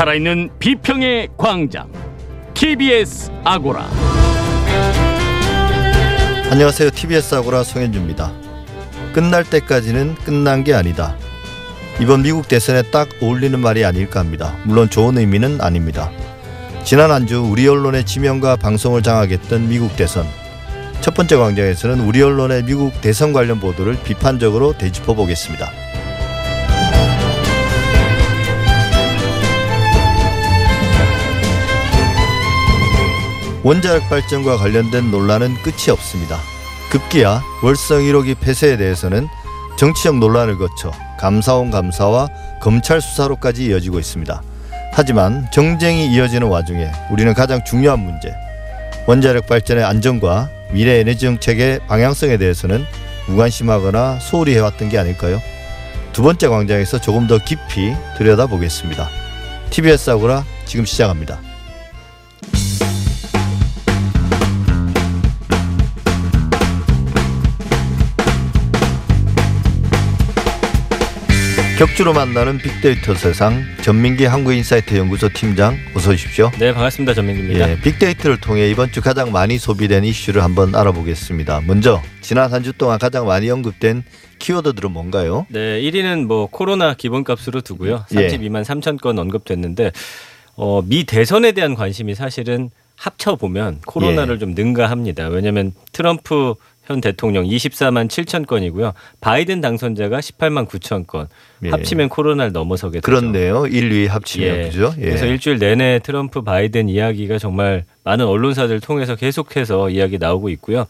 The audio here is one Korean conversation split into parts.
살아있는 비평의 광장 TBS 아고라 안녕하세요. TBS 아고라 송현주입니다. 끝날 때까지는 끝난 게 아니다. 이번 미국 대선에 딱 어울리는 말이 아닐까 합니다. 물론 좋은 의미는 아닙니다. 지난 한 주 우리 언론의 지명과 방송을 장악했던 미국 대선. 첫 번째 광장에서는 우리 언론의 미국 대선 관련 보도를 비판적으로 되짚어 보겠습니다. 원자력 발전과 관련된 논란은 끝이 없습니다. 급기야 월성 1호기 폐쇄에 대해서는 정치적 논란을 거쳐 감사원 감사와 검찰 수사로까지 이어지고 있습니다. 하지만 정쟁이 이어지는 와중에 우리는 가장 중요한 문제 원자력 발전의 안전과 미래 에너지 정책의 방향성에 대해서는 무관심하거나 소홀히 해왔던 게 아닐까요? 두 번째 광장에서 조금 더 깊이 들여다보겠습니다. TBS 아고라 지금 시작합니다. 격주로 만나는 빅데이터 세상 전민기 한국인사이트 연구소 팀장 어서 오십시오. 네 반갑습니다 전민기입니다. 예, 빅데이터를 통해 이번 주 가장 많이 소비된 이슈를 한번 알아보겠습니다. 먼저 지난 한 주 동안 가장 많이 언급된 키워드들은 뭔가요? 네 1위는 뭐 코로나 기본값으로 두고요. 예. 32만 3천 건 언급됐는데 어, 미 대선에 대한 관심이 사실은 합쳐 보면 코로나를 예. 좀 능가합니다. 왜냐하면 트럼프 현 대통령 24만 7천 건이고요. 바이든 당선자가 18만 9천 건. 예. 합치면 코로나를 넘어서게 되죠. 그렇네요. 1, 2 합치면 예. 그죠? 예. 그래서 일주일 내내 트럼프 바이든 이야기가 정말 많은 언론사들을 통해서 계속해서 이야기 나오고 있고요.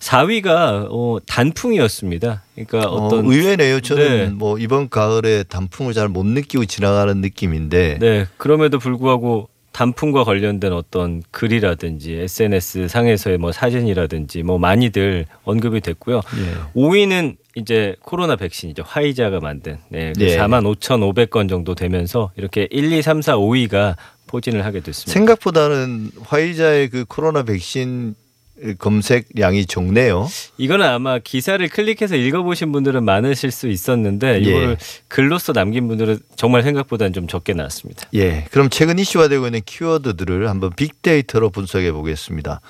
4위가 어, 단풍이었습니다. 그러니까 어, 어떤 의외네요. 저는 네. 뭐 이번 가을에 단풍을 잘 못 느끼고 지나가는 느낌인데 네, 그럼에도 불구하고 단풍과 관련된 어떤 글이라든지 SNS 상에서의 뭐 사진이라든지 뭐 많이들 언급이 됐고요. 예. 5위는 이제 코로나 백신이죠. 화이자가 만든 네, 그 예. 4만 5,500건 정도 되면서 이렇게 1, 2, 3, 4, 5위가 포진을 하게 됐습니다. 생각보다는 화이자의 그 코로나 백신 검색량이 적네요. 이거는 아마 기사를 클릭해서 읽어보신 분들은 많으실 수 있었는데 예. 이거를 글로써 남긴 분들은 정말 생각보다는 좀 적게 나왔습니다. 예. 그럼 최근 이슈가 되고 있는 키워드들을 한번 빅데이터로 분석해 보겠습니다.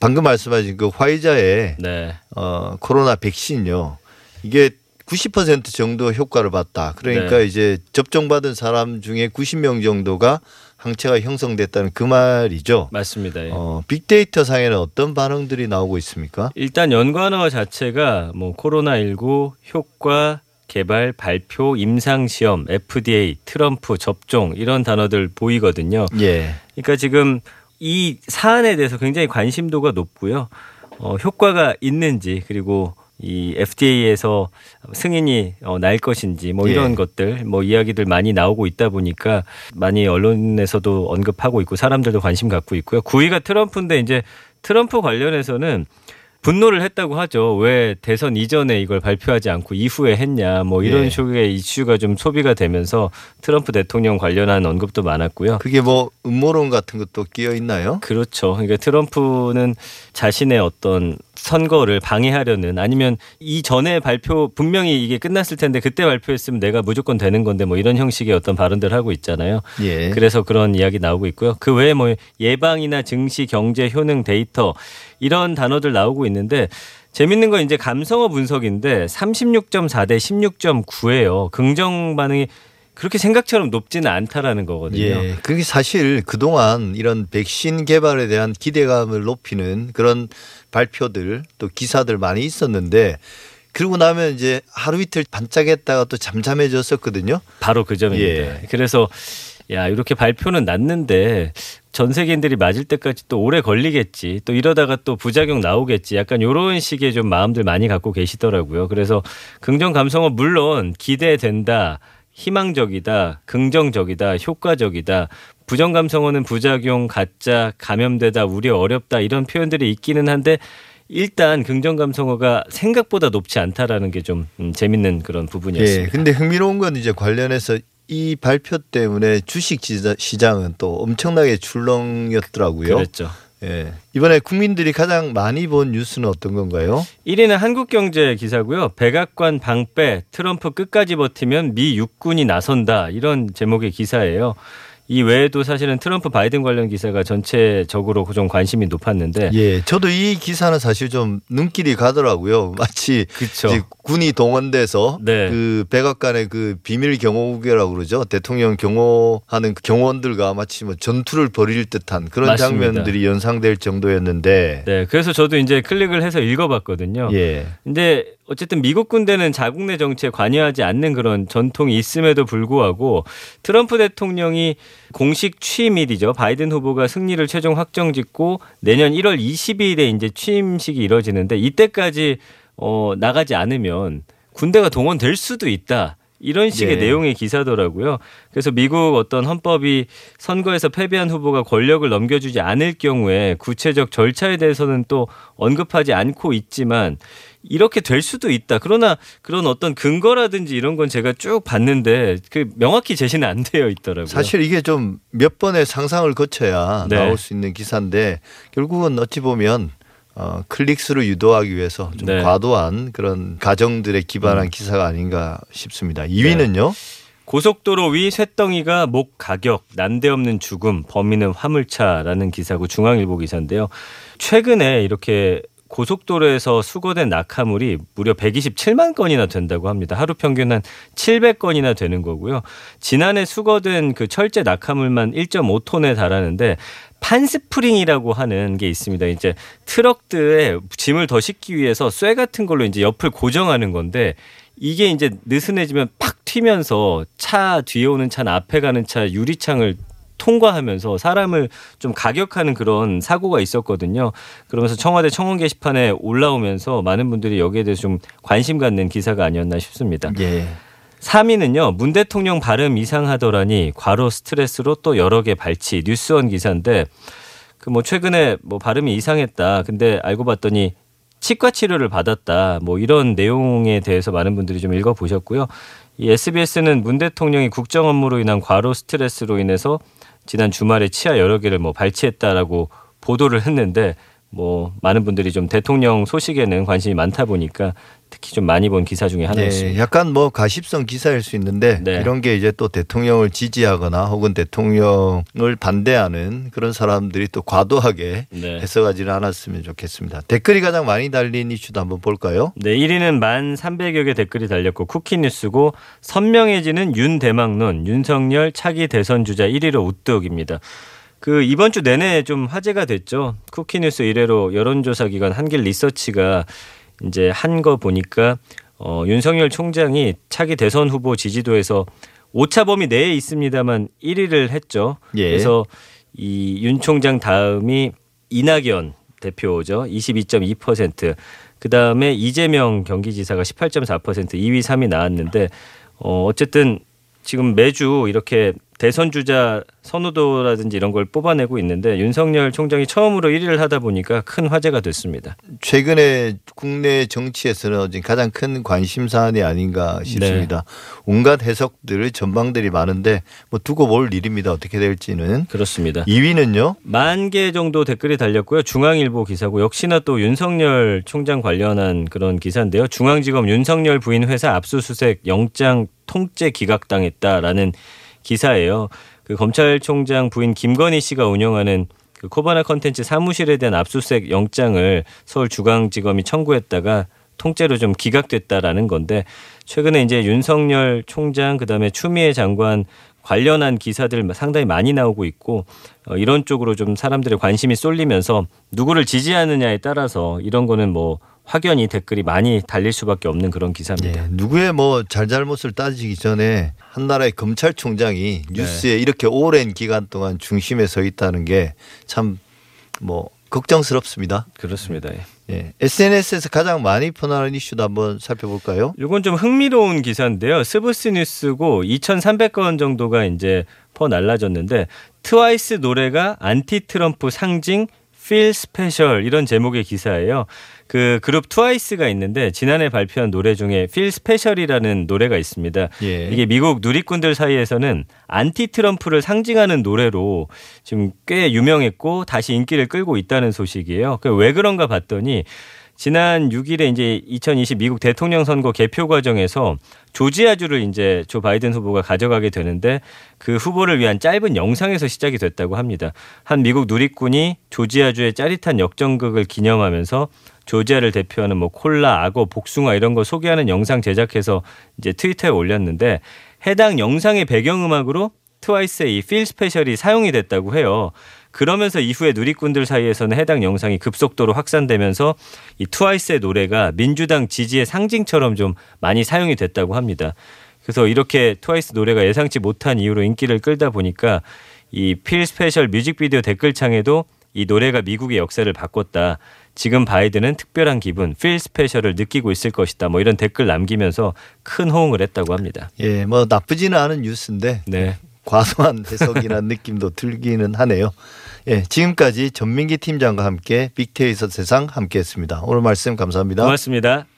방금 말씀하신 그 화이자의 네. 어, 코로나 백신요. 이게 90% 정도 효과를 봤다. 그러니까 네. 이제 접종받은 사람 중에 90명 정도가 항체가 형성됐다는 그 말이죠. 맞습니다. 예. 어, 빅데이터 상에는 어떤 반응들이 나오고 있습니까? 일단 연관어 자체가 뭐 코로나 19 효과 개발 발표 임상 시험 FDA 트럼프 접종 이런 단어들 보이거든요. 예. 그러니까 지금 이 사안에 대해서 굉장히 관심도가 높고요. 어, 효과가 있는지 그리고 이 FDA에서 승인이 어, 날 것인지 뭐 이런 예. 것들 뭐 이야기들 많이 나오고 있다 보니까 많이 언론에서도 언급하고 있고 사람들도 관심 갖고 있고요. 9위가 트럼프인데 이제 트럼프 관련해서는 분노를 했다고 하죠. 왜 대선 이전에 이걸 발표하지 않고 이후에 했냐. 뭐 이런 예. 식의 이슈가 좀 소비가 되면서 트럼프 대통령 관련한 언급도 많았고요. 그게 뭐 음모론 같은 것도 끼어 있나요? 그렇죠. 그러니까 트럼프는 자신의 어떤 선거를 방해하려는 아니면 이 전에 발표 분명히 이게 끝났을 텐데 그때 발표했으면 내가 무조건 되는 건데 뭐 이런 형식의 어떤 발언들을 하고 있잖아요. 예. 그래서 그런 이야기 나오고 있고요. 그 외에 뭐 예방이나 증시, 경제, 효능, 데이터 이런 단어들 나오고 있는데 재밌는 건 이제 감성어 분석인데 36.4 대 16.9예요. 긍정 반응이 그렇게 생각처럼 높지는 않다라는 거거든요. 예. 그게 사실 그동안 이런 백신 개발에 대한 기대감을 높이는 그런 발표들 또 기사들 많이 있었는데 그러고 나면 이제 하루 이틀 반짝했다가 또 잠잠해졌었거든요. 바로 그 점입니다. 예. 그래서 야 이렇게 발표는 났는데 전 세계인들이 맞을 때까지 또 오래 걸리겠지. 또 이러다가 또 부작용 나오겠지. 약간 이런 식의 좀 마음들 많이 갖고 계시더라고요. 그래서 긍정 감성은 물론 기대된다. 희망적이다, 긍정적이다, 효과적이다. 부정 감성어는 부작용, 가짜, 감염되다, 우려, 어렵다 이런 표현들이 있기는 한데 일단 긍정 감성어가 생각보다 높지 않다라는 게좀 음, 재밌는 그런 예. 부분이었습니다. 근데 흥미로운 건 이제 관련해서 이 발표 때문에 주식 시장은 또 엄청나게 출렁였더라고요. 그랬죠. 예. 이번에 국민들이 가장 많이 본 뉴스는 어떤 건가요? 1위는 한국경제 기사고요. 백악관 방패 트럼프 끝까지 버티면 미 육군이 나선다 이런 제목의 기사예요. 이 외에도 사실은 트럼프 바이든 관련 기사가 전체적으로 좀 관심이 높았는데 예, 저도 이 기사는 사실 좀 눈길이 가더라고요. 마치 군이 동원돼서 네. 그 백악관의 그 비밀 경호국이라고 그러죠. 대통령 경호하는 그 경호원들과 마치 뭐 전투를 벌일 듯한 그런 맞습니다. 장면들이 연상될 정도였는데 네, 그래서 저도 이제 클릭을 해서 읽어봤거든요. 예. 근데 어쨌든 미국 군대는 자국 내 정치에 관여하지 않는 그런 전통이 있음에도 불구하고 트럼프 대통령이 공식 취임일이죠. 바이든 후보가 승리를 최종 확정 짓고 내년 1월 22일에 이제 취임식이 이뤄지는데 이때까지 어 나가지 않으면 군대가 동원될 수도 있다. 이런 식의 예. 내용의 기사더라고요. 그래서 미국 어떤 헌법이 선거에서 패배한 후보가 권력을 넘겨주지 않을 경우에 구체적 절차에 대해서는 또 언급하지 않고 있지만 이렇게 될 수도 있다. 그러나 그런 어떤 근거라든지 이런 건 제가 쭉 봤는데 그 명확히 제시는 안 되어 있더라고요. 사실 이게 좀 몇 번의 상상을 거쳐야 네. 나올 수 있는 기사인데 결국은 어찌 보면 어, 클릭수를 유도하기 위해서 좀 네. 음. 과도한 그런 가정들에 기반한 기사가 아닌가 싶습니다. 2위는요? 고속도로 위 쇳덩이가 목 가격 난데없는 죽음 범인은 화물차라는 기사고 중앙일보 기사인데요. 최근에 이렇게 고속도로에서 수거된 낙하물이 무려 127만 건이나 된다고 합니다. 하루 평균 한 700건이나 되는 거고요. 지난해 수거된 그 철제 낙하물만 1.5톤에 달하는데 판스프링이라고 하는 게 있습니다. 이제 트럭들에 짐을 더 싣기 위해서 쇠 같은 걸로 이제 옆을 고정하는 건데 이게 이제 느슨해지면 팍 튀면서 차 뒤에 오는 차나 앞에 가는 차 유리창을 통과하면서 사람을 좀 가격하는 그런 사고가 있었거든요. 그러면서 청와대 청원 게시판에 올라오면서 많은 분들이 여기에 대해서 좀 관심 갖는 기사가 아니었나 싶습니다. 예. 3위는요. 문 대통령 발음 이상하더라니 과로 스트레스로 또 여러 개 발치 뉴스원 기사인데 그 뭐 최근에 뭐 발음이 이상했다. 근데 알고 봤더니 치과 치료를 받았다. 뭐 이런 내용에 대해서 많은 분들이 좀 읽어 보셨고요. 이 SBS는 문 대통령이 국정 업무로 인한 과로 스트레스로 인해서 지난 주말에 치아 여러 개를 뭐 발치했다라고 보도를 했는데 뭐 많은 분들이 좀 대통령 소식에는 관심이 많다 보니까 특히 좀 많이 본 기사 중에 하나였습니다. 네, 약간 뭐 가십성 기사일 수 있는데 네. 이런 게 이제 또 대통령을 지지하거나 혹은 대통령을 반대하는 그런 사람들이 또 과도하게 네. 해석하지는 않았으면 좋겠습니다. 댓글이 가장 많이 달린 이슈도 한번 볼까요? 네, 1위는 만 300여 개 댓글이 달렸고 쿠키뉴스고 선명해지는 윤 대망론 윤석열 차기 대선 주자 1위로 우뚝입니다. 그 이번 주 내내 좀 화제가 됐죠. 쿠키뉴스 이래로 여론조사 기관 한길 리서치가 이제 한 거 보니까 어, 윤석열 총장이 차기 대선 후보 지지도에서 오차 범위 내에 있습니다만 1위를 했죠. 예. 그래서 이 윤 총장 다음이 이낙연 대표죠. 22.2%. 그 다음에 이재명 경기지사가 18.4% 2위, 3위 나왔는데 어, 어쨌든 지금 매주 이렇게 대선 주자 선호도라든지 이런 걸 뽑아내고 있는데 윤석열 총장이 처음으로 1위를 하다 보니까 큰 화제가 됐습니다. 최근에 국내 정치에서는 가장 큰 관심 사안이 아닌가 싶습니다. 네. 온갖 해석들 전망들이 많은데 뭐 두고 볼 일입니다. 어떻게 될지는. 그렇습니다. 2위는요? 만 개 정도 댓글이 달렸고요. 중앙일보 기사고 역시나 또 윤석열 총장 관련한 그런 기사인데요. 중앙지검 윤석열 부인 회사 압수수색 영장 통째 기각당했다라는 기사예요. 그 검찰총장 부인 김건희 씨가 운영하는 그 코바나 컨텐츠 사무실에 대한 압수수색 영장을 서울중앙지검이 청구했다가 통째로 좀 기각됐다라는 건데 최근에 이제 윤석열 총장 그다음에 추미애 장관 관련한 기사들 상당히 많이 나오고 있고 어, 이런 쪽으로 좀 사람들의 관심이 쏠리면서 누구를 지지하느냐에 따라서 이런 거는 뭐 확연히 댓글이 많이 달릴 수밖에 없는 그런 기사입니다. 예, 누구의 뭐 잘잘못을 따지기 전에 한 나라의 검찰총장이 네. 뉴스에 이렇게 오랜 기간 동안 중심에 서 있다는 게 참 뭐 걱정스럽습니다. 그렇습니다. 예. 예. SNS에서 가장 많이 퍼나는 이슈도 한번 살펴볼까요? 이건 좀 흥미로운 기사인데요. 스브스 뉴스고 2,300건 정도가 이제 퍼 날라졌는데 트와이스 노래가 안티 트럼프 상징 Feel Special 이런 제목의 기사예요. 그 그룹 트와이스가 있는데 지난해 발표한 노래 중에 Feel Special이라는 노래가 있습니다. 예. 이게 미국 누리꾼들 사이에서는 안티 트럼프를 상징하는 노래로 지금 꽤 유명했고 다시 인기를 끌고 있다는 소식이에요. 그 왜 그런가 봤더니 지난 6일에 이제 2020 미국 대통령 선거 개표 과정에서 조지아주를 이제 조 바이든 후보가 가져가게 되는데 그 후보를 위한 짧은 영상에서 시작이 됐다고 합니다. 한 미국 누리꾼이 조지아주의 짜릿한 역전극을 기념하면서 조지아를 대표하는 뭐 콜라, 악어, 복숭아 이런 거 소개하는 영상 제작해서 이제 트위터에 올렸는데 해당 영상의 배경음악으로 트와이스의 이 Feel Special이 사용이 됐다고 해요. 그러면서 이후에 누리꾼들 사이에서는 해당 영상이 급속도로 확산되면서 이 트와이스의 노래가 민주당 지지의 상징처럼 좀 많이 사용이 됐다고 합니다. 그래서 이렇게 트와이스 노래가 예상치 못한 이유로 인기를 끌다 보니까 이 Feel Special 뮤직비디오 댓글창에도 이 노래가 미국의 역사를 바꿨다. 지금 바이든은 특별한 기분, Feel Special을 느끼고 있을 것이다. 뭐 이런 댓글 남기면서 큰 호응을 했다고 합니다. 예, 뭐 나쁘지는 않은 뉴스인데 네. 과도한 해석이라는 느낌도 들기는 하네요. 예, 지금까지 전민기 팀장과 함께 빅데이터 세상 함께했습니다. 오늘 말씀 감사합니다. 고맙습니다.